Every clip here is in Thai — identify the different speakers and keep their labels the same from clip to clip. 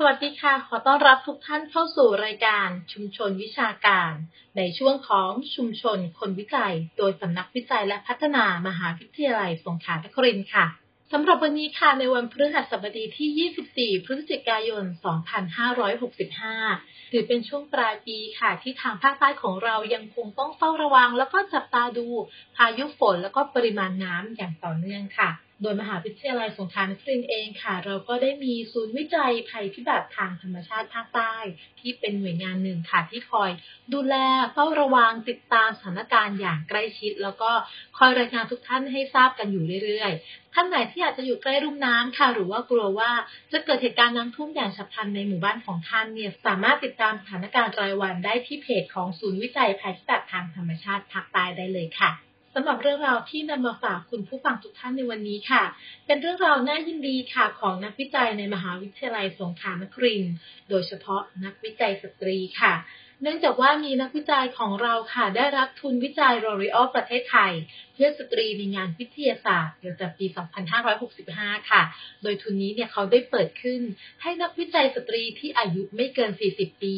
Speaker 1: สวัสดีค่ะ ขอต้อนรับทุกท่านเข้าสู่รายการชุมชนวิชาการ ในช่วงของชุมชนคนวิจัย โดยสำนักวิจัยและพัฒนามหาวิทยาลัยสงขลานครินทร์ค่ะสำหรับวันนี้ค่ะในวันพฤหัสบดีที่ 24 พฤศจิกายน 2565 ถือเป็นช่วงปลายปีค่ะ ที่ทางภาคใต้ของเรายังคงต้องเฝ้าระวัง แล้วก็จับตาดูพายุฝนแล้วก็ปริมาณน้ำอย่างต่อเนื่องค่ะ โดยมหาวิทยาลัยสงขลานครินเองค่ะ เราก็ได้มีศูนย์วิจัยภัยพิบัติทางธรรมชาติภาคใต้ ที่เป็นหน่วยงานหนึ่งค่ะที่คอย ดูแลเฝ้าระวังติดตามสถานการณ์อย่างใกล้ชิด แล้วก็คอยรายงานทุกท่านให้ทราบกันอยู่เรื่อยๆ ท่านไหนที่อาจจะอยู่ใกล้รุ่มน้ำค่ะ หรือว่ากลัวว่าจะเกิดเหตุการณ์น้ำท่วมอย่างฉับพลันในหมู่บ้านของท่านเนี่ยสามารถติดตามสถานการณ์รายวันได้ที่เพจของศูนย์วิจัยภัยพิบัติทางธรรมชาติภาคใต้ได้เลยค่ะ สำหรับเรื่องราวที่นำมาฝากคุณผู้ฟังทุกท่านในวันนี้ค่ะ เป็นเรื่องราวน่ายินดีค่ะของนักวิจัยในมหาวิทยาลัยสงขลานครินทร์โดยเฉพาะนักวิจัยสตรีค่ะ เนื่องจากว่ามีนักวิจัยของเราค่ะ ได้รับทุนวิจัย L'Oreal ประเทศไทย เพื่อสตรีในงานวิทยาศาสตร์ตั้งแต่ปี 2565 ค่ะ โดยทุนนี้เนี่ยเขาได้เปิดขึ้นให้นักวิจัยสตรีที่อายุไม่เกิน 40 ปี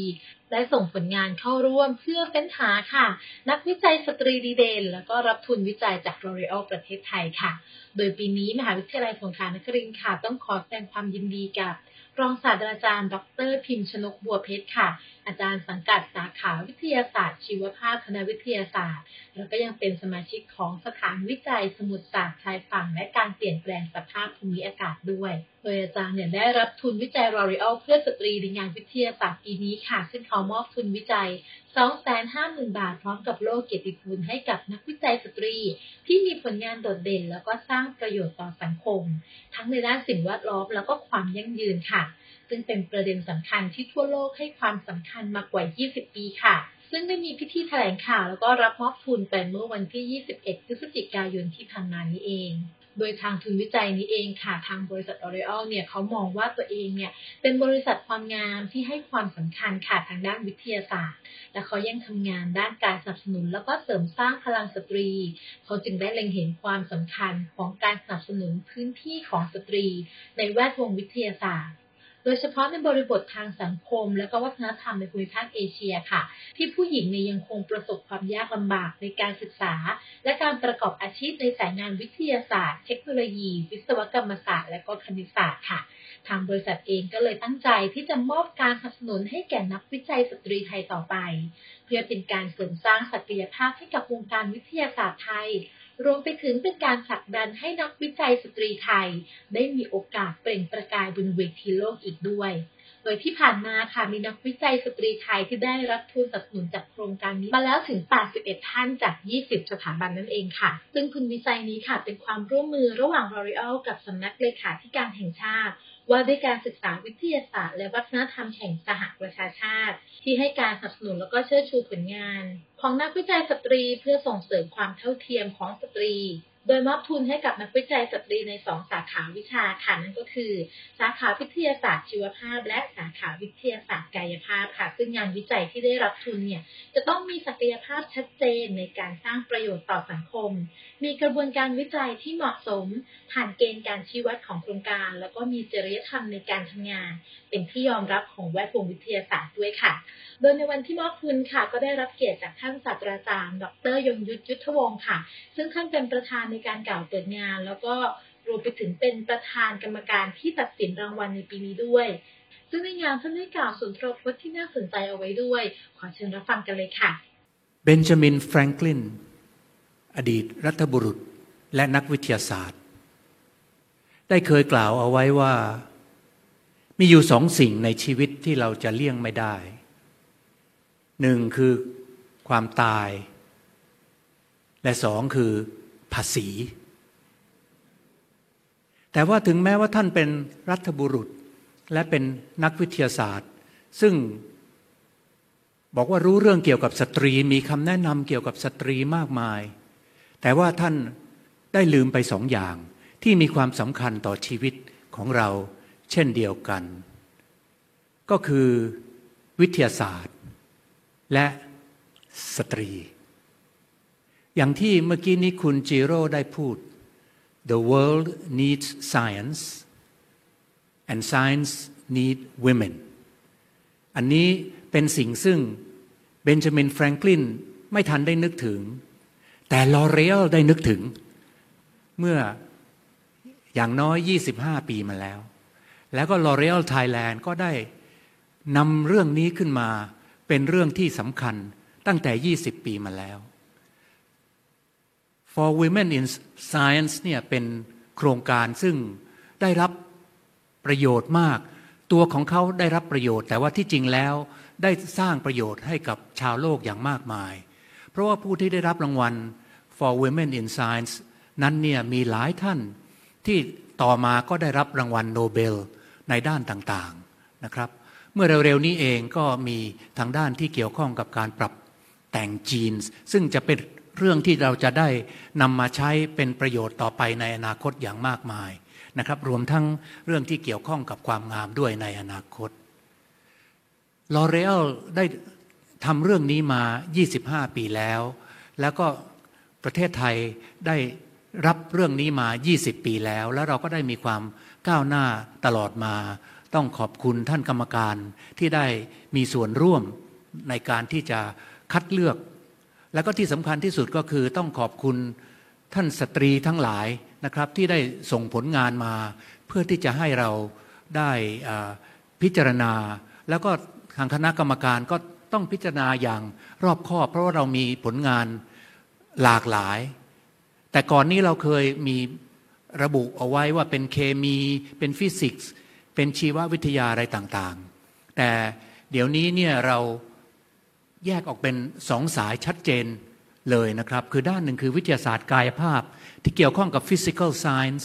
Speaker 1: ได้ส่งผลงานเข้าร่วมเพื่อเฟ้นหาค่ะ นักวิจัยสตรีดีเด่นแล้วก็รับทุนวิจัยจาก L'Oreal ประเทศไทยค่ะ โดยปีนี้มหาวิทยาลัยสงขลานครินทร์ค่ะ ต้องขอแสดงความยินดีกับ รองศาสตราจารย์ ดรพิมพ์ชนกบัวเพชรค่ะ อาจารย์สังกัดสาขาวิทยาศาสตร์ชีวภาพคณะวิทยาศาสตร์ แล้วก็ยังเป็นสมาชิกของสถานวิจัยสมุทรศาสตร์ชายฝั่งและการเปลี่ยนแปลงสภาพภูมิอากาศด้วย โดยอาจารย์เนี่ยได้รับทุนวิจัย L'Oreal เพื่อสตรีในงานวิทยาศาสตร์ปีนี้ค่ะ ซึ่งเขามอบทุนวิจัย 250,000 บาท พร้อมกับโล่เกียรติคุณให้กับนักวิจัยสตรี ที่มีผลงานโดดเด่น แล้วก็สร้างประโยชน์ต่อสังคม ทั้งในด้านสิ่งแวดล้อมแล้วก็ความยั่งยืนค่ะ ซึ่งเป็นประเด็นสำคัญที่ทั่วโลกให้ความสำคัญมากว่า 20 ปีค่ะ ซึ่งได้มีพิธีแถลงข่าวแล้วก็รับมอบทุนไปเมื่อวันที่ 21 พฤศจิกายนที่ผ่านมานี้เองโดยทางทุนวิจัยนี้เองค่ะ ทางบริษัท L'Oreal เนี่ยเขามองว่าตัวเองเนี่ยเป็นบริษัทความงามที่ให้ความสำคัญค่ะทางด้านวิทยาศาสตร์ และเขายังทำงานด้านการสนับสนุน แล้วก็เสริมสร้างพลังสตรี เขาจึงได้เล็งเห็นความสำคัญของการสนับสนุนพื้นที่ของสตรี ในแวดวงวิทยาศาสตร์ โดยเฉพาะในบริบททางสังคม และก็วัฒนธรรมในภูมิภาคเอเชียค่ะ ที่ผู้หญิงเนี่ยยังคงประสบความยากลำบากในการศึกษา และการประกอบอาชีพในสายงานวิทยาศาสตร์ เทคโนโลยี วิศวกรรมศาสตร์ และก็คณิตศาสตร์ค่ะทางบริษัทเองก็เลยตั้งใจที่จะมอบการสนับสนุนให้แก่นักวิจัยสตรีไทยต่อไป เพื่อเป็นการเสริมสร้างศักยภาพให้กับวงการวิทยาศาสตร์ไทย รวมไปถึงเป็นการผลักดันให้นักวิจัยสตรีไทย ได้มีโอกาสเปล่งประกายบนเวทีโลกอีกด้วย โดยที่ผ่านมาค่ะมีนักวิจัยสตรีไทยที่ได้รับทุนสนับสนุนจากโครงการนี้มาแล้วถึง 81 ท่านจาก 20 สถาบันนั่นเองค่ะ ซึ่งทุนวิจัยนี้ค่ะเป็นความร่วมมือระหว่าง L'Oreal กับสำนักเลขาธิการแห่งชาติ ว่าด้วยการศึกษาวิทยาศาสตร์ และวัฒนธรรมแห่งสหประชาชาติ ที่ให้การสนับสนุนแล้วก็เชิดชูผลงาน ของนักวิจัยสตรีเพื่อส่งเสริมความเท่าเทียมของสตรี โดยมอบทุนให้กับนักวิจัยสตรีใน2สาขาวิชาค่ะนั่นก็คือ สาขาวิทยาศาสตร์ชีวภาพ และสาขาวิทยาศาสตร์กายภาพค่ะ ซึ่งงานวิจัยที่ได้รับทุนเนี่ยจะต้องมีศักยภาพชัดเจนในการสร้างประโยชน์ต่อสังคม มีกระบวนการวิจัยที่เหมาะสม ผ่านเกณฑ์การชี้วัดของโครงการ แล้วก็มีจริยธรรมในการทำงาน เป็นที่ยอมรับของแวดวงวิทยาศาสตร์ด้วยค่ะ โดยในวันที่มอบทุนค่ะ ก็ได้รับเกียรติจากท่านศาสตราจารย์ ดรยงยุทธยุทธวงศ์ค่ะ ซึ่งท่านเป็นประธานในการกล่าวเปิดงาน แล้วก็รวมไปถึงเป็นประธานกรรมการที่ตัดสินรางวัลในปีนี้ด้วย ซึ่งในงานท่านได้กล่าวสุนทรพจน์ที่น่าสนใจเอาไว้ด้วย ขอเชิญรับฟังกันเลยค่ะ
Speaker 2: เบนจามินแฟรงคลินอดีตรัฐบุรุษและนักวิทยาศาสตร์ ได้เคยกล่าวเอาไว้ว่า มีอยู่สองสิ่งในชีวิตที่เราจะเลี่ยงไม่ได้หนึ่งคือความตาย และสองคือ ภาษี แต่ว่าถึงแม้ว่าท่านเป็นรัฐบุรุษและเป็นนักวิทยาศาสตร์ ซึ่งบอกว่ารู้เรื่องเกี่ยวกับสตรีมีคำแนะนำเกี่ยวกับสตรีมากมาย แต่ว่าท่านได้ลืมไปสองอย่างที่มีความสำคัญต่อชีวิตของเราเช่นเดียวกัน ก็คือวิทยาศาสตร์ และสตรี อย่างที่เมื่อกี้นี้คุณจิโร่ได้พูด the world needs science and science need women อันนี้เป็นสิ่งซึ่งเบนจามินแฟรงคลินไม่ทันได้นึกถึง แต่ลอเรลได้นึกถึง เมื่ออย่างน้อย 25 ปีมาแล้ว แล้วก็ลอเรลไทยแลนด์ก็ได้นำเรื่องนี้ขึ้นมาเป็นเรื่องที่สำคัญตั้งแต่ 20 ปีมาแล้ว For Women in Science เนี่ยเป็นโครงการซึ่งได้รับประโยชน์มาก ตัวของเขาได้รับประโยชน์ แต่ว่าที่จริงแล้วได้สร้างประโยชน์ให้กับชาวโลกอย่างมากมาย เพราะว่าผู้ที่ได้รับรางวัล For Women in Science นั้นเนี่ยมีหลายท่านที่ต่อมาก็ได้รับรางวัลโนเบลในด้านต่างๆนะครับ เมื่อเร็วๆนี้เองก็มีทางด้านที่เกี่ยวข้องกับการปรับแต่งจีนซึ่งจะเป็น เรื่องที่เราจะได้นำมาใช้เป็นประโยชน์ต่อไปในอนาคตอย่างมากมายนะครับ รวมทั้งเรื่องที่เกี่ยวข้องกับความงามด้วยในอนาคตลอเรลได้ทำเรื่องนี้มา 25 ปีแล้ว แล้วก็ประเทศไทยได้รับเรื่องนี้มา 20 ปีแล้ว แล้วเราก็ได้มีความก้าวหน้าตลอดมา ต้องขอบคุณท่านกรรมการที่ได้มีส่วนร่วมในการที่จะคัดเลือก แล้วก็ที่สำคัญที่สุดก็คือต้องขอบคุณท่านสตรีทั้งหลายนะครับที่ได้ส่งผลงานมาเพื่อที่จะให้เราได้พิจารณา แล้วก็ทางคณะกรรมการก็ต้องพิจารณาอย่างรอบคอบ เพราะว่าเรามีผลงานหลากหลาย แต่ก่อนนี้เราเคยมีระบุเอาไว้ว่าเป็นเคมีเป็นฟิสิกส์ เป็นชีววิทยาอะไรต่างๆ แต่เดี๋ยวนี้เนี่ยเรา แยกออกเป็นสองสายชัดเจนเลยนะครับ คือด้านหนึ่งคือวิทยาศาสตร์กายภาพ ที่เกี่ยวข้องกับ physical science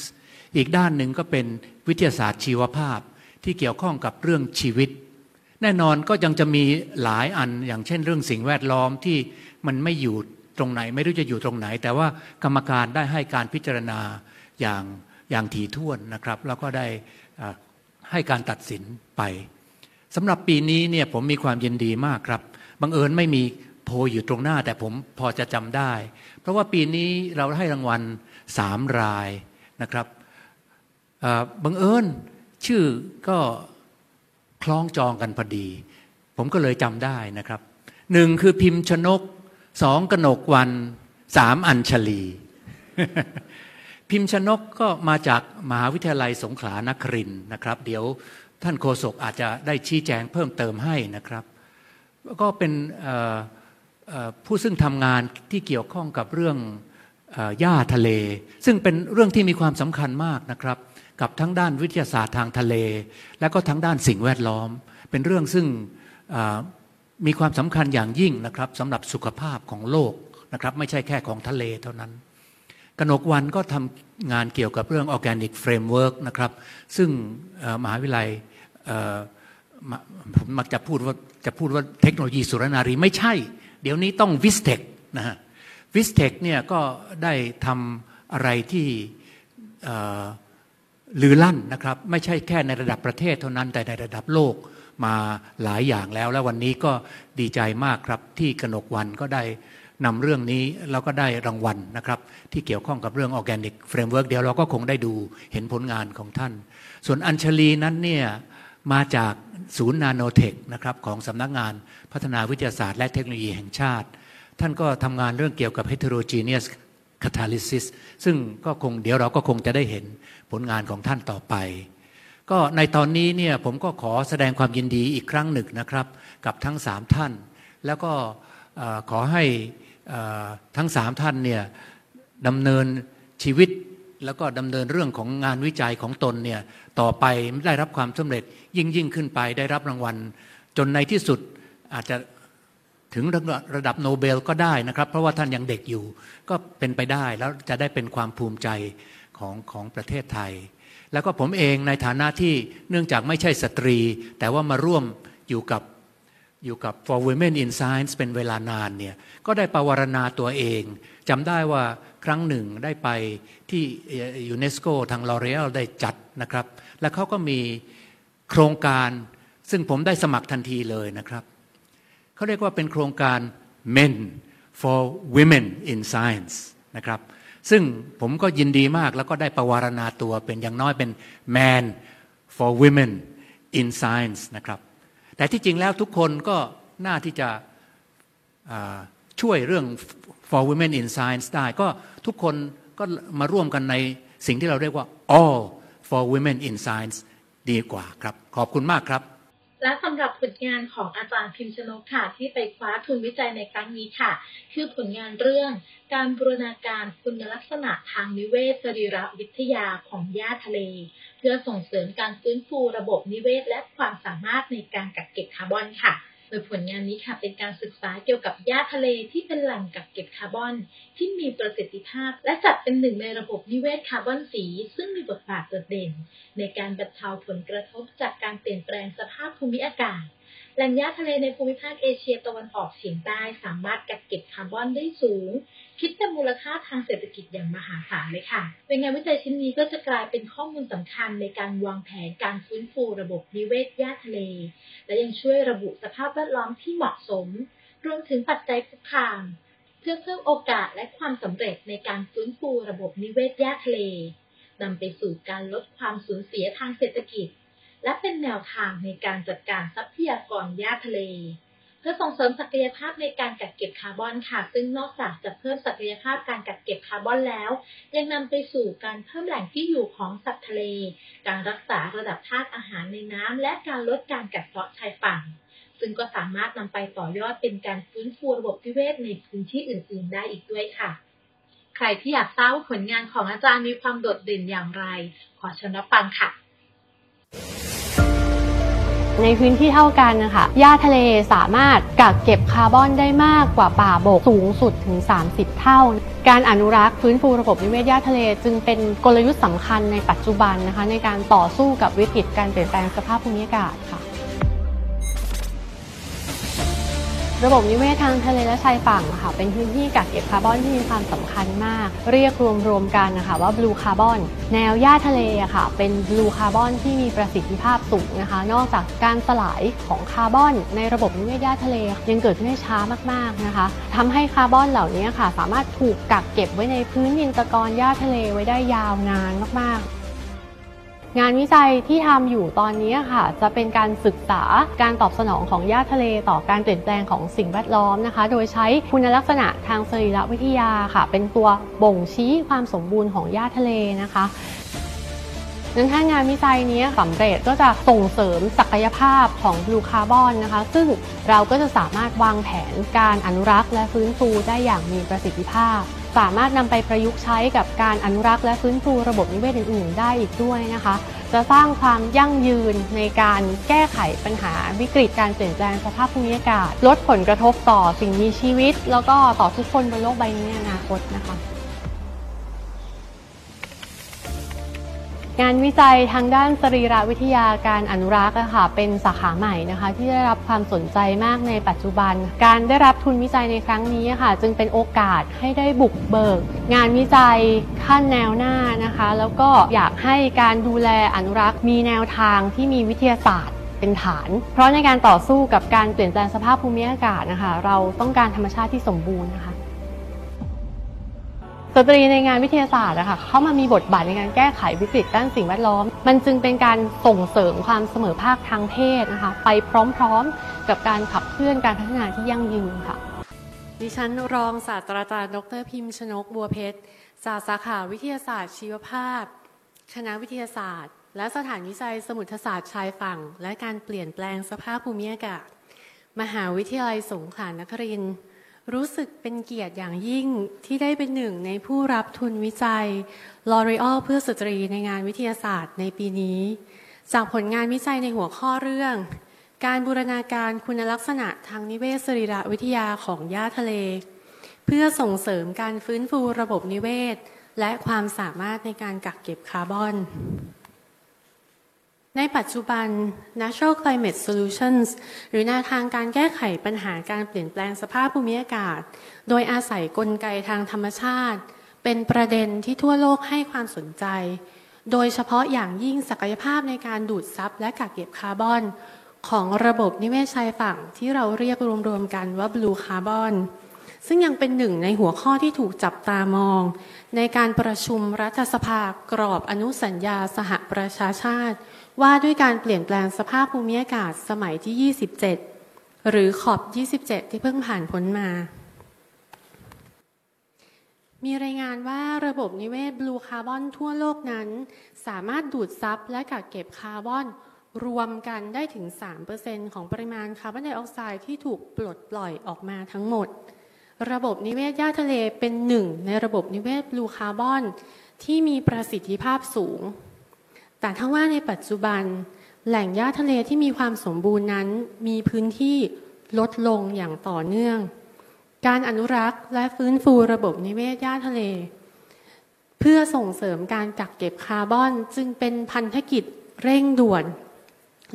Speaker 2: อีกด้านหนึ่งก็เป็นวิทยาศาสตร์ชีวภาพ ที่เกี่ยวข้องกับเรื่องชีวิต แน่นอนก็ยังจะมีหลายอันอย่างเช่น เรื่องสิ่งแวดล้อมที่มันไม่อยู่ตรงไหน ไม่รู้จะอยู่ตรงไหน แต่ว่ากรรมการได้ให้การพิจารณาอย่างอย่างถี่ถ้วนนะครับ แล้วก็ได้ให้การตัดสินไปสำหรับปีนี้เนี่ยผมมีความยินดีมากครับ บังเอิญไม่มีโพอยู่ตรงหน้า แต่ผมพอจะจำได้ เพราะว่าปีนี้เราให้รางวัลสามรายนะครับบังเอิญชื่อก็คล้องจองกันพอดี ผมก็เลยจำได้นะครับหนึ่งคือพิมพ์ชนกสองกนกวันสามอัญชลี พิมพ์ชนกก็มาจากมหาวิทยาลัยสงขลานครินนะครับ เดี๋ยวท่านโฆษกอาจจะได้ชี้แจงเพิ่มเติมให้นะครับ ก็เป็นผู้ซึ่งทำงานที่เกี่ยวข้องกับเรื่องหญ้าทะเล ซึ่งเป็นเรื่องที่มีความสำคัญมากนะครับ กับทั้งด้านวิทยาศาสตร์ทางทะเล และก็ทั้งด้านสิ่งแวดล้อม เป็นเรื่องซึ่งมีความสำคัญอย่างยิ่งนะครับสำหรับสุขภาพของโลกนะครับ ไม่ใช่แค่ของทะเลเท่านั้นกนกวันก็ทำงานเกี่ยวกับเรื่อง Organic Framework นะครับ ซึ่งมหาวิทยาลัย ผมมักจะพูดว่าจะพูดว่าเทคโนโลยีสุรนารีไม่ใช่ เดี๋ยวนี้ต้อง VISTEC นะฮะ VISTEC เนี่ยก็ได้ทำอะไรที่ลือลั่นนะครับ ไม่ใช่แค่ในระดับประเทศเท่านั้นแต่ในระดับโลกมาหลายอย่างแล้ว และวันนี้ก็ดีใจมากครับที่กนกวันก็ได้นำเรื่องนี้แล้วก็ได้รางวัลนะครับ ที่เกี่ยวข้องกับเรื่อง organic framework เดี๋ยวเราก็คงได้ดูเห็นผลงานของท่าน ส่วนอัญชลีนั้นเนี่ย มาจากศูนย์นาโนเทคนะครับของสำนักงานพัฒนาวิทยาศาสตร์และเทคโนโลยีแห่งชาติ ท่านก็ทำงานเรื่องเกี่ยวกับ heterogeneous catalysis ซึ่งก็คงเดี๋ยวเราก็คงจะได้เห็นผลงานของท่านต่อไป ก็ในตอนนี้เนี่ยผมก็ขอแสดงความยินดีอีกครั้งหนึ่งนะครับ กับทั้งสามท่าน แล้วก็ขอให้ทั้งสามท่านเนี่ยดำเนินชีวิต แล้วก็ดำเนินเรื่องของงานวิจัยของตนเนี่ยต่อไปได้รับความสำเร็จยิ่งยิ่งขึ้นไปได้รับรางวัล จนในที่สุดอาจจะถึงระดับโนเบลก็ได้นะครับ เพราะว่าท่านยังเด็กอยู่ ก็เป็นไปได้แล้วจะได้เป็นความภูมิใจของของประเทศไทย แล้วก็ผมเองในฐานะที่เนื่องจากไม่ใช่สตรี แต่ว่ามาร่วมอยู่กับอยู่กับ For Women in Science เป็นเวลานานเนี่ยก็ได้ปวรณาตัวเองจำได้ว่า ครั้งหนึ่งได้ไปที่ยูเนสโกทางลอเรลได้จัดนะครับ แล้วเขาก็มีโครงการซึ่งผมได้สมัครทันทีเลยนะครับ เขาเรียกว่าเป็นโครงการ Men for Women in Science นะครับ ซึ่งผมก็ยินดีมากแล้วก็ได้ประวารณาตัวเป็นอย่างน้อยเป็น Man for Women in Science นะครับ แต่ที่จริงแล้วทุกคนก็น่าที่จะช่วยเรื่อง for women in science ได้ก็ ทุกคนก็มาร่วมกันในสิ่งที่เราเรียกว่า all for women in science ดีกว่าครับ ขอบคุณมากครับ
Speaker 1: และสำหรับผลงานของอาจารย์พิมชนกค่ะ ที่ไปคว้าทุนวิจัยในครั้งนี้ค่ะ คือผลงานเรื่องการบูรณาการคุณลักษณะทางนิเวศสรีรวิทยาของหญ้าทะเล เพื่อส่งเสริมการฟื้นฟูระบบนิเวศและความสามารถในการกักเก็บคาร์บอนค่ะ โดยผลงานนี้ค่ะเป็นการศึกษาเกี่ยวกับหญ้าทะเลที่เป็นแหล่งกักเก็บคาร์บอน ที่มีประสิทธิภาพ และจัดเป็นหนึ่งในระบบนิเวศคาร์บอนสี ซึ่งมีบทบาทโดดเด่น ในการบรรเทาผลกระทบจากการเปลี่ยนแปลงสภาพภูมิอากาศแหล่งหญ้าทะเลในภูมิภาคเอเชียตะวันออกเฉียงใต้สามารถกักเก็บคาร์บอนได้สูง คิดเป็นมูลค่าทางเศรษฐกิจอย่างมหาศาลเลยค่ะเป็นงานวิจัยชิ้นนี้ก็จะกลายเป็นข้อมูลสำคัญในการวางแผนการฟื้นฟูระบบนิเวศหญ้าทะเล และยังช่วยระบุสภาพแวดล้อมที่เหมาะสม รวมถึงปัจจัยคุกคามเพื่อเพิ่มโอกาสและความสำเร็จในการฟื้นฟูระบบนิเวศหญ้าทะเลนำไปสู่การลดความสูญเสียทางเศรษฐกิจ และเป็นแนวทางในการจัดการทรัพยากรหญ้าทะเล พื่อส่งเสริมศักยภาพในการกักเก็บคาร์บอนค่ะ ซึ่งนอกจากจะเพิ่มศักยภาพการกักเก็บคาร์บอนแล้ว ยังนำไปสู่การเพิ่มแหล่งที่อยู่ของสัตว์ทะเล การรักษาระดับธาตุอาหารในน้ำและการลดการกัดเซาะชายฝั่ง ซึ่งก็สามารถนำไปต่อยอดเป็นการฟื้นฟูระบบนิเวศในพื้นที่อื่น ๆ ได้อีกด้วยค่ะใครที่อยากทราบผลงานของอาจารย์มีความโดดเด่นอย่างไร ขอเชิญรับฟังค่ะ
Speaker 3: ในพื้นที่เท่ากันนะคะหญ้าทะเลสามารถกักเก็บคาร์บอนได้มากกว่าป่าบกสูงสุดถึง 30 เท่า การอนุรักษ์ฟื้นฟูระบบนิเวศหญ้าทะเล จึงเป็นกลยุทธ์สำคัญในปัจจุบันนะคะในการต่อสู้กับวิกฤตการเปลี่ยนแปลงสภาพภูมิอากาศค่ะ ระบบนิเวศทางทะเลและชายฝั่งค่ะเป็นพื้นที่กักเก็บคาร์บอนที่มีความสำคัญมาก เรียกรวมๆกันนะคะว่า blue carbon แนวหญ้าทะเลค่ะ เป็น blue carbon ที่มีประสิทธิภาพสูงนะคะ นอกจากการสลายของคาร์บอน ในระบบนิเวศหญ้าทะเลยังเกิดขึ้นได้ช้ามากๆนะคะทำให้คาร์บอนเหล่านี้ค่ะ สามารถถูกกักเก็บไว้ในพื้นดินตะกอนหญ้าทะเลไว้ได้ยาวนานมากๆ งานวิจัยที่ทำอยู่ตอนนี้ค่ะ จะเป็นการศึกษาการตอบสนองของหญ้าทะเลต่อการเปลี่ยนแปลงของสิ่งแวดล้อมนะคะ โดยใช้คุณลักษณะทางสรีรวิทยาค่ะ เป็นตัวบ่งชี้ความสมบูรณ์ของหญ้าทะเลนะคะนั้นถ้างานวิจัยนี้สำเร็จก็จะส่งเสริมศักยภาพของบลูคาร์บอนนะคะ ซึ่งเราก็จะสามารถวางแผนการอนุรักษ์และฟื้นฟูได้อย่างมีประสิทธิภาพ สามารถนำไปประยุกต์ใช้กับการอนุรักษ์และฟื้นฟูระบบนิเวศอื่นๆ ได้อีกด้วยนะคะ จะสร้างความยั่งยืนในการแก้ไขปัญหาวิกฤตการเปลี่ยนแปลงสภาพภูมิอากาศ ลดผลกระทบต่อสิ่งมีชีวิต แล้วก็ต่อทุกคนบนโลกใบนี้ในอนาคตนะคะ งานวิจัยทางด้านสรีรวิทยาการอนุรักษ์ค่ะเป็นสาขาใหม่นะคะ ที่ได้รับความสนใจมากในปัจจุบัน การได้รับทุนวิจัยในครั้งนี้ค่ะ จึงเป็นโอกาสให้ได้บุกเบิก งานวิจัยขั้นแนวหน้านะคะ แล้วก็อยากให้การดูแลอนุรักษ์ มีแนวทางที่มีวิทยาศาสตร์เป็นฐาน เพราะในการต่อสู้กับการเปลี่ยนแปลงสภาพภูมิอากาศนะคะ เราต้องการธรรมชาติที่สมบูรณ์นะคะ สตรีในงานวิทยาศาสตร์นะคะเข้ามามีบทบาทในการแก้ไขวิกฤตด้านสิ่งแวดล้อม มันจึงเป็นการส่งเสริมความเสมอภาคทางเพศนะคะ ไปพร้อมๆกับการขับเคลื่อนการพัฒนาที่ยั่งยืนค่ะ ดิฉันรองศาสตราจารย์ ดรพิมพ์ชนกบัวเพชรจากสาขาวิทยาศาสตร์ชีวภาพ คณะวิทยาศาสตร์ และสถานวิจัยสมุทรศาสตร์ชายฝั่ง และการเปลี่ยนแปลงสภาพภูมิอากาศ มหาวิทยาลัยสงขลานครินทร์ รู้สึกเป็นเกียรติอย่างยิ่งที่ได้เป็นหนึ่งในผู้รับทุนวิจัย L'Oreal เพื่อสตรีในงานวิทยาศาสตร์ในปีนี้ จากผลงานวิจัยในหัวข้อเรื่อง การบูรณาการคุณลักษณะทางนิเวศสรีรวิทยาของหญ้าทะเล เพื่อส่งเสริมการฟื้นฟูระบบนิเวศ และความสามารถในการกักเก็บคาร์บอน ในปัจจุบัน Natural Climate Solutions หรือแนวทางการแก้ไขปัญหาการเปลี่ยนแปลงสภาพภูมิอากาศ โดยอาศัยกลไกทางธรรมชาติ เป็นประเด็นที่ทั่วโลกให้ความสนใจ โดยเฉพาะอย่างยิ่งศักยภาพในการดูดซับและกักเก็บคาร์บอน ของระบบนิเวศชายฝั่งที่เราเรียกรวมๆกันว่า Blue Carbon ซึ่งยังเป็นหนึ่งในหัวข้อที่ถูกจับตามอง ในการประชุมรัฐสภากรอบอนุสัญญาสหประชาชาติ ว่าด้วยการเปลี่ยนแปลงสภาพภูมิอากาศสมัยที่ 27 หรือขอบ 27 ที่เพิ่งผ่านพ้นมา มีรายงานว่าระบบนิเวศ blue carbon ทั่วโลกนั้น สามารถดูดซับและกักเก็บคาร์บอนรวมกันได้ถึง 3%ของปริมาณคาร์บอนไดออกไซด์ที่ถูกปลดปล่อยออกมาทั้งหมด ระบบนิเวศหญ้าทะเลเป็นหนึ่งในระบบนิเวศ blue carbon ที่มีประสิทธิภาพสูง แต่ถ้าว่าในปัจจุบัน แหล่งหญ้าทะเลที่มีความสมบูรณ์นั้น มีพื้นที่ลดลงอย่างต่อเนื่อง การอนุรักษ์และฟื้นฟูระบบนิเวศหญ้าทะเล เพื่อส่งเสริมการกักเก็บคาร์บอนจึงเป็นพันธกิจเร่งด่วน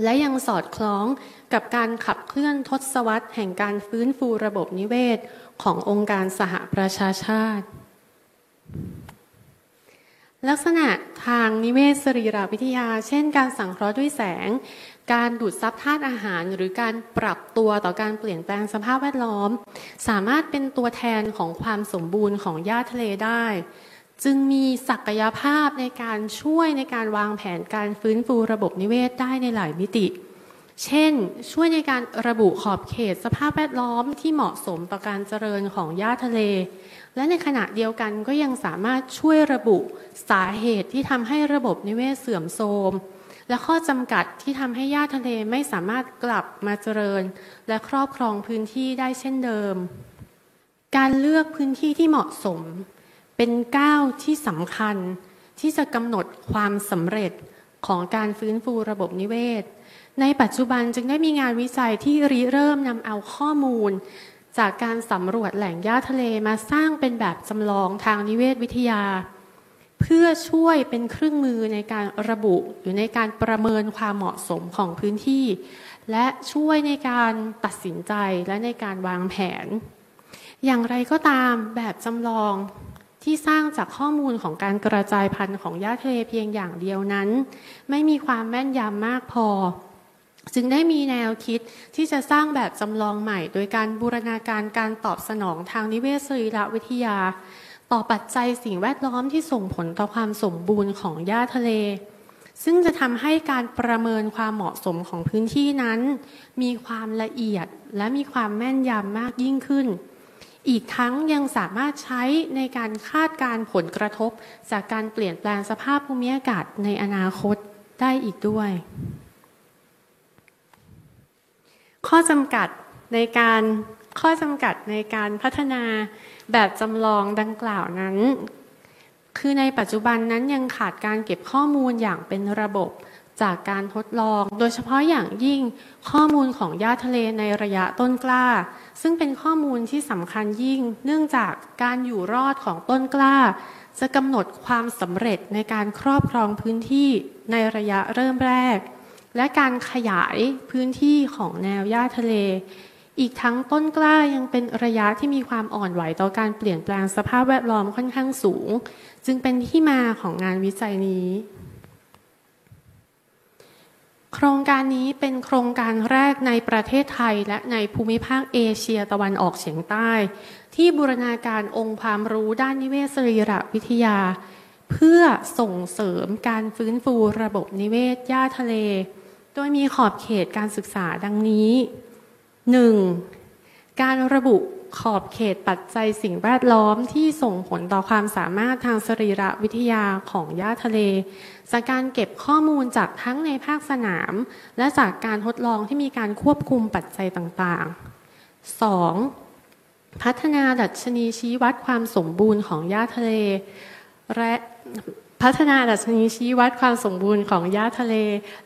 Speaker 3: และยังสอดคล้องกับการขับเคลื่อนทศวรรษแห่งการฟื้นฟูระบบนิเวศขององค์การสหประชาชาติ ลักษณะทางนิเวศสรีรวิทยา เช่น การสังเคราะห์ด้วยแสง การดูดซับธาตุอาหาร หรือการปรับตัวต่อการเปลี่ยนแปลงสภาพแวดล้อม สามารถเป็นตัวแทนของความสมบูรณ์ของหญ้าทะเลได้ จึงมีศักยภาพในการช่วยในการวางแผนการฟื้นฟูระบบนิเวศได้ในหลายมิติ เช่น ช่วยในการระบุขอบเขตสภาพแวดล้อมที่เหมาะสมต่อการเจริญของหญ้าทะเล และในขณะเดียวกันก็ยังสามารถช่วยระบุสาเหตุที่ทำให้ระบบนิเวศเสื่อมโทรมและข้อจำกัดที่ทำให้หญ้าทะเลไม่สามารถกลับมาเจริญ และครอบครองพื้นที่ได้เช่นเดิม การเลือกพื้นที่ที่เหมาะสม เป็นก้าวที่สำคัญที่จะกำหนดความสำเร็จของการฟื้นฟูระบบนิเวศ ในปัจจุบันจึงได้มีงานวิจัยที่ริเริ่มนำเอาข้อมูล จากการสำรวจแหล่งหญ้าทะเลมาสร้างเป็นแบบจำลองทางนิเวศวิทยา เพื่อช่วยเป็นเครื่องมือในการระบุหรือในการประเมินความเหมาะสมของพื้นที่ และช่วยในการตัดสินใจและในการวางแผน อย่างไรก็ตามแบบจำลองที่สร้างจากข้อมูลของการกระจายพันธุ์ของหญ้าทะเลเพียงอย่างเดียวนั้น ไม่มีความแม่นยำมากพอ จึงได้มีแนวคิดที่จะสร้างแบบจำลองใหม่ โดยการบูรณาการการตอบสนองทางนิเวศสรีรวิทยา ต่อปัจจัยสิ่งแวดล้อมที่ส่งผลต่อความสมบูรณ์ของหญ้าทะเล ซึ่งจะทำให้การประเมินความเหมาะสมของพื้นที่นั้น มีความละเอียดและมีความแม่นยำมากยิ่งขึ้น อีกทั้งยังสามารถใช้ในการคาดการผลกระทบ จากการเปลี่ยนแปลงสภาพภูมิอากาศในอนาคตได้อีกด้วย ข้อจำกัดในการข้อจำกัดในการพัฒนาแบบจำลองดังกล่าวนั้น คือในปัจจุบันนั้นยังขาดการเก็บข้อมูลอย่างเป็นระบบจากการทดลอง โดยเฉพาะอย่างยิ่งข้อมูลของหญ้าทะเลในระยะต้นกล้า ซึ่งเป็นข้อมูลที่สำคัญยิ่ง เนื่องจากการอยู่รอดของต้นกล้า จะกำหนดความสำเร็จในการครอบครองพื้นที่ในระยะเริ่มแรก และการขยายพื้นที่ของแนวหญ้าทะเล อีกทั้งต้นกล้ายังเป็นระยะที่มีความอ่อนไหวต่อการเปลี่ยนแปลงสภาพแวดล้อมค่อนข้างสูง จึงเป็นที่มาของงานวิจัยนี้ โครงการนี้เป็นโครงการแรกในประเทศไทยและในภูมิภาคเอเชียตะวันออกเฉียงใต้ ที่บูรณาการองค์ความรู้ด้านนิเวศสรีรวิทยา เพื่อส่งเสริมการฟื้นฟูระบบนิเวศหญ้าทะเล โดยมีขอบเขตการศึกษาดังนี้ 1. การระบุขอบเขตปัจจัยสิ่งแวดล้อมที่ส่งผลต่อความสามารถทางสรีรวิทยาของหญ้าทะเล จากการเก็บข้อมูลจากทั้งในภาคสนาม และจากการทดลองที่มีการควบคุมปัจจัยต่างๆ 2. พัฒนาดัชนีชี้วัดความสมบูรณ์ของหญ้าทะเล และ พัฒนาดัชนีชี้วัดความสมบูรณ์ของหญ้าทะเล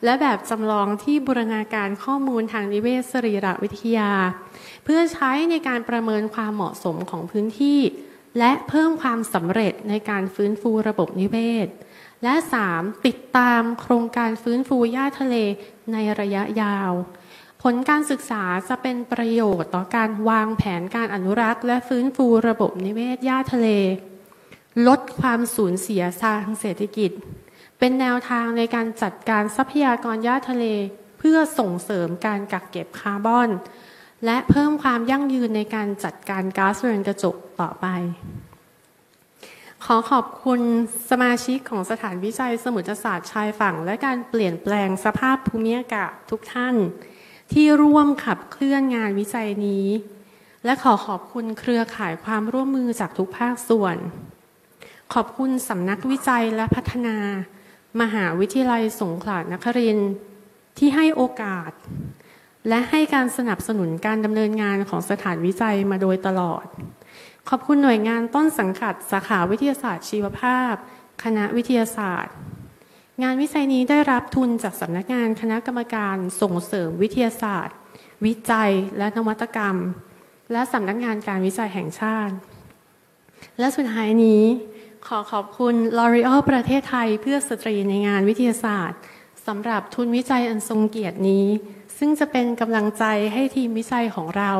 Speaker 3: และแบบจำลองที่บูรณาการข้อมูลทางนิเวศสรีรวิทยา เพื่อใช้ในการประเมินความเหมาะสมของพื้นที่ และเพิ่มความสำเร็จในการฟื้นฟูระบบนิเวศ และ 3. ติดตามโครงการฟื้นฟูหญ้าทะเลในระยะยาว ผลการศึกษาจะเป็นประโยชน์ต่อการวางแผนการอนุรักษ์ และฟื้นฟูระบบนิเวศหญ้าทะเล ลดความสูญเสียทางเศรษฐกิจ เป็นแนวทางในการจัดการทรัพยากรหญ้าทะเล เพื่อส่งเสริมการกักเก็บคาร์บอน และเพิ่มความยั่งยืนในการจัดการก๊าซเรือนกระจกต่อไป ขอขอบคุณสมาชิกของสถานวิจัยสมุทรศาสตร์ชายฝั่ง และการเปลี่ยนแปลงสภาพภูมิอากาศทุกท่าน ที่ร่วมขับเคลื่อนงานวิจัยนี้ และขอขอบคุณเครือข่ายความร่วมมือจากทุกภาคส่วน ขอบคุณสำนักวิจัยและพัฒนา มหาวิทยาลัยสงขลานครินทร์ที่ให้โอกาส และให้การสนับสนุนการดำเนินงานของสถานวิจัยมาโดยตลอด ขอบคุณหน่วยงานต้นสังกัดสาขาวิทยาศาสตร์ชีวภาพ คณะวิทยาศาสตร์ งานวิจัยนี้ได้รับทุนจากสำนักงานคณะกรรมการส่งเสริมวิทยาศาสตร์ วิจัยและนวัตกรรม และสำนักงานการวิจัยแห่งชาติ และสุดท้ายนี้ ขอขอบคุณ L'Oreal ประเทศไทยเพื่อสตรีในงานวิทยาศาสตร์สำหรับทุนวิจัยอันทรงเกียรตินี้ ซึ่งจะเป็นกำลังใจให้ทีมวิจัยของเรา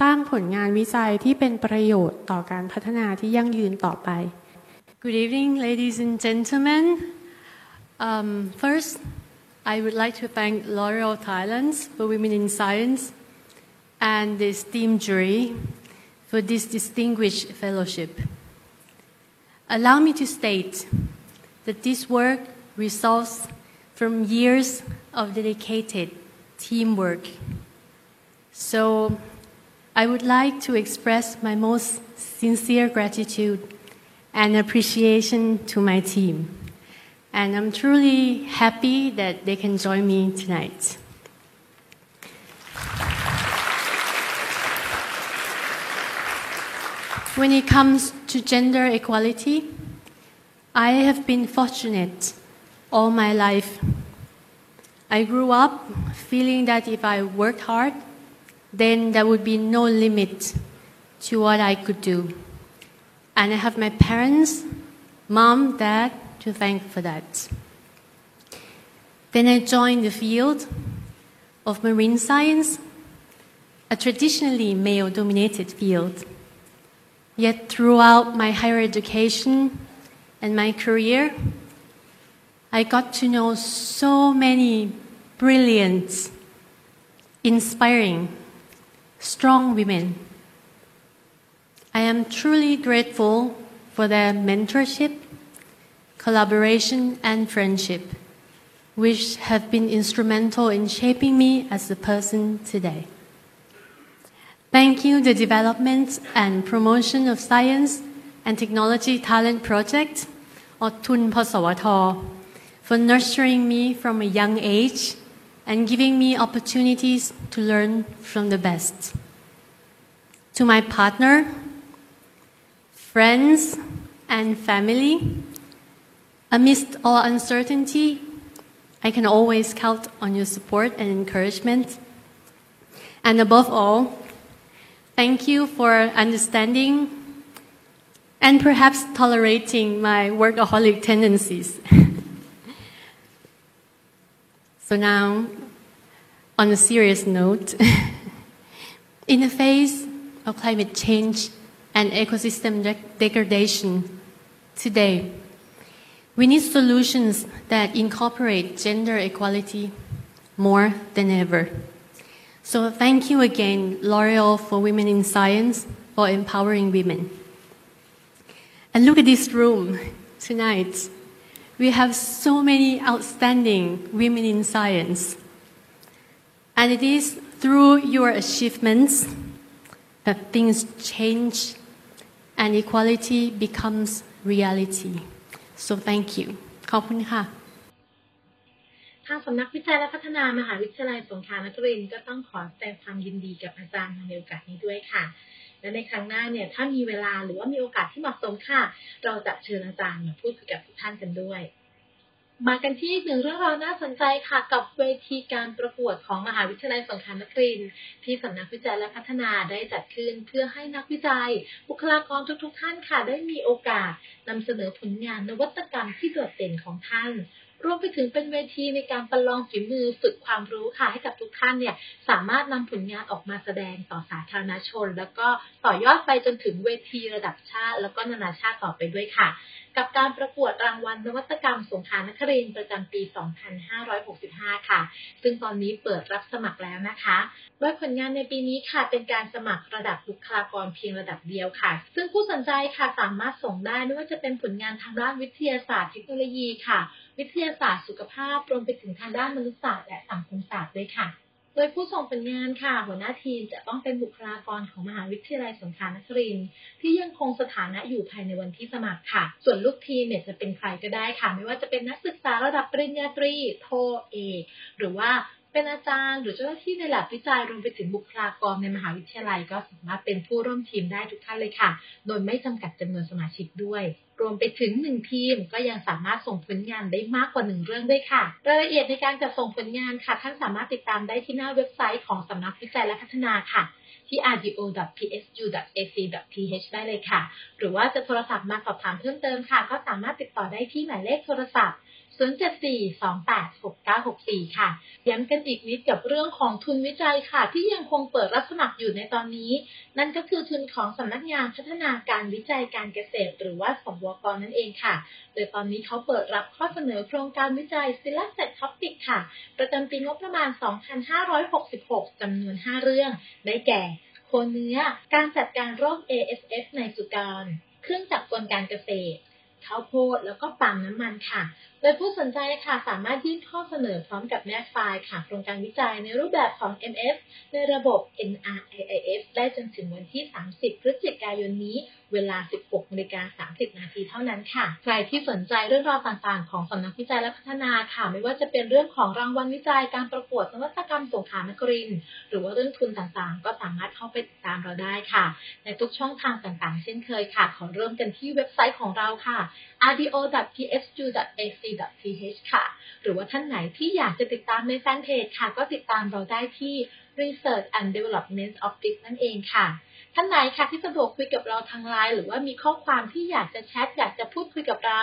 Speaker 3: สร้างผลงานวิจัยที่เป็นประโยชน์ต่อการพัฒนาที่ยั่งยืนต่อไป Good evening ladies and gentlemen um, First I would like to thank L'Oreal Thailand for Women in Science and the esteemed jury for this distinguished fellowship. Allow me to state that this work results from years of dedicated teamwork. So I would like to express my most sincere gratitude and appreciation to my team. And I'm truly happy that they can join me tonight. When it comes to gender equality, I have been fortunate all my life. I grew up feeling that if I worked hard, then there would be no limit to what I could do. And I have my parents, mom, dad, to thank for that. Then I joined the field of marine science, a traditionally male dominated field. Yet throughout my higher education and my career, I got to know so many brilliant, inspiring, strong women. I am truly grateful for their mentorship, collaboration, and friendship, which have been instrumental in shaping me as a person today. Thank you, the Development and Promotion of Science and Technology Talent Project, or TUN for nurturing me from a young age and giving me opportunities to learn from the best. To my partner, friends, and family, amidst all uncertainty, I can always count on your support and encouragement. And above all, Thank you for understanding and perhaps tolerating my workaholic tendencies. so now, on a serious note, in the face of climate change and ecosystem de- degradation today, we need solutions that incorporate gender equality more than ever. So thank you again, L'Oreal for Women in Science, for empowering women. And look at this room tonight. We have so many outstanding women in science. And it is through your achievements that things change and equality becomes reality. So thank you. ขอบคุณค่ะ
Speaker 1: ทางสำนักวิจัยและพัฒนามหาวิทยาลัยสงขลานครินทร์ก็ต้องขอแสดงความยินดีกับอาจารย์ในโอกาสนี้ด้วยค่ะ และในครั้งหน้าเนี่ยถ้ามีเวลาหรือว่ามีโอกาสที่เหมาะสมค่ะ เราจะเชิญอาจารย์มาพูดคุยกับทุกท่านกันด้วย มากันที่อีกหนึ่งเรื่องราวน่าสนใจค่ะกับเวทีการประกวดของมหาวิทยาลัยสงขลานครินทร์ที่สำนักวิจัยและพัฒนาได้จัดขึ้นเพื่อให้นักวิจัย บุคลากรทุก ๆ ท่านค่ะ ได้มีโอกาสนำเสนอผลงานนวัตกรรมที่โดดเด่นของท่าน รวมไปถึงเป็นเวทีในการประลองฝีมือฝึกความรู้ค่ะให้กับทุกท่านเนี่ยสามารถนำผลงานออกมาแสดงต่อสาธารณชน แล้วก็ต่อยอดไปจนถึงเวทีระดับชาติ แล้วก็นานาชาติต่อไปด้วยค่ะกับการประกวดรางวัลนวัตกรรมสงขานครินประจำปี 2565 ค่ะ ซึ่งตอนนี้เปิดรับสมัครแล้วนะคะโดยผลงานในปีนี้ค่ะ เป็นการสมัครระดับบุคลากรเพียงระดับเดียวค่ะ ซึ่งผู้สนใจค่ะสามารถส่งได้ไม่ว่าจะเป็นผลงานทางด้านวิทยาศาสตร์เทคโนโลยีค่ะ วิทยาศาสตร์สุขภาพรวมไปถึงทางด้านมนุษยศาสตร์และสังคมศาสตร์ด้วยค่ะ ดยผู้ส่งผลงานค่ะ หัวหน้าทีมจะต้องเป็นบุคลากรของมหาวิทยาลัยสงขลานครินทร์ที่ยังคงสถานะอยู่ภายในวันที่สมัครค่ะ ส่วนลูกทีมเนี่ยจะเป็นใครก็ได้ค่ะ ไม่ว่าจะเป็นนักศึกษาระดับปริญญาตรี โทเอกหรือว่า เป็นอาจารย์หรือเจ้าหน้าที่ในหลักวิจัยรวมไปถึงบุคลากรในมหาวิทยาลัย ก็สามารถเป็นผู้ร่วมทีมได้ทุกท่านเลยค่ะ โดยไม่จำกัดจำนวนสมาชิกด้วย รวมไปถึงหนึ่งทีมก็ยังสามารถส่งผลงานได้มากกว่าหนึ่งเรื่องด้วยค่ะ รายละเอียดในการจัดส่งผลงานค่ะ ท่านสามารถติดตามได้ที่หน้าเว็บไซต์ของสำนักวิจัยและพัฒนาค่ะที่ rdo.psu.ac.th ได้เลยค่ะ หรือว่าจะโทรศัพท์มาสอบถามเพิ่มเติมค่ะ ก็สามารถติดต่อได้ที่หมายเลขโทรศัพท์ 074-286964 ค่ะ ย้ำกันอีกนิดกับเรื่องของทุนวิจัยค่ะ ที่ยังคงเปิดรับสมัครอยู่ในตอนนี้ นั่นก็คือทุนของสำนักงานพัฒนาการวิจัยการเกษตร หรือว่าสวกนั่นเองค่ะ โดยตอนนี้เขาเปิดรับข้อเสนอโครงการวิจัย Selected Topic ค่ะ ประจำปีงบประมาณ 2566จำนวน 5 เรื่อง ได้แก่โคเนื้อ การจัดการโรค ASF ในสุกร เครื่องจักรกลการเกษตรข้าวโพดแล้วก็ปาล์มน้ำมันค่ะ โดยผู้สนใจค่ะสามารถยื่นข้อเสนอพร้อมกับแนบไฟล์ค่ะโครงการวิจัยในรูปแบบของ MF ในระบบ NRIIS ได้จนถึงวันที่ 30 พฤศจิกายนนี้ เวลา 16นาฬิกา30 นาทีเท่านั้นค่ะ ใครที่สนใจเรื่องราวต่างๆ ของสำนักวิจัยและพัฒนาค่ะ ไม่ว่าจะเป็นเรื่องของรางวัลวิจัยการประกวดนวัตกรรมสงขลานครินหรือว่าเรื่องทุนต่างๆ ก็สามารถเข้าไปติดตามเราได้ค่ะ ในทุกช่องทางต่างๆ เช่นเคยค่ะ ขอเริ่มกันที่เว็บไซต์ของเราค่ะ rdo.tsu.ac ft.th ค่ะ หรือว่าท่านไหนที่อยากจะติดตามในแฟนเพจค่ะ ก็ติดตามเราได้ที่ Research and Development Office นั่นเองค่ะ ท่านไหนค่ะที่สะดวกคุยกับเราทางไลน์หรือว่ามีข้อความที่อยากจะแชทอยากจะพูดคุยกับเรา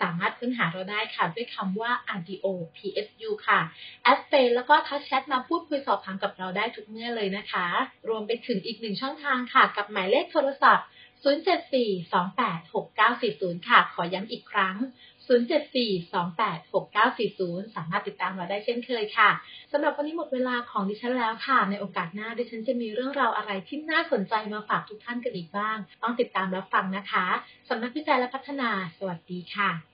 Speaker 1: สามารถค้นหาเราได้ค่ะ ด้วยคำว่า RDO PSU ค่ะแอดเฟแล้วก็ทักแชทมาพูดคุยสอบถามกับเราได้ทุกเมื่อเลยนะคะ รวมไปถึงอีกหนึ่งช่องทางค่ะ กับหมายเลขโทรศัพท์074-286940 ค่ะ ขอย้ำอีกครั้ง 074-286940 สามารถติดตามเราได้เช่นเคยค่ะสำหรับวันนี้หมดเวลาของดิฉันแล้วค่ะ ในโอกาสหน้าดิฉันจะมีเรื่องราวอะไรที่น่าสนใจมาฝากทุกท่านกันอีกบ้าง ต้องติดตามรับฟังนะคะสำนักวิจัยและพัฒนา สวัสดีค่ะ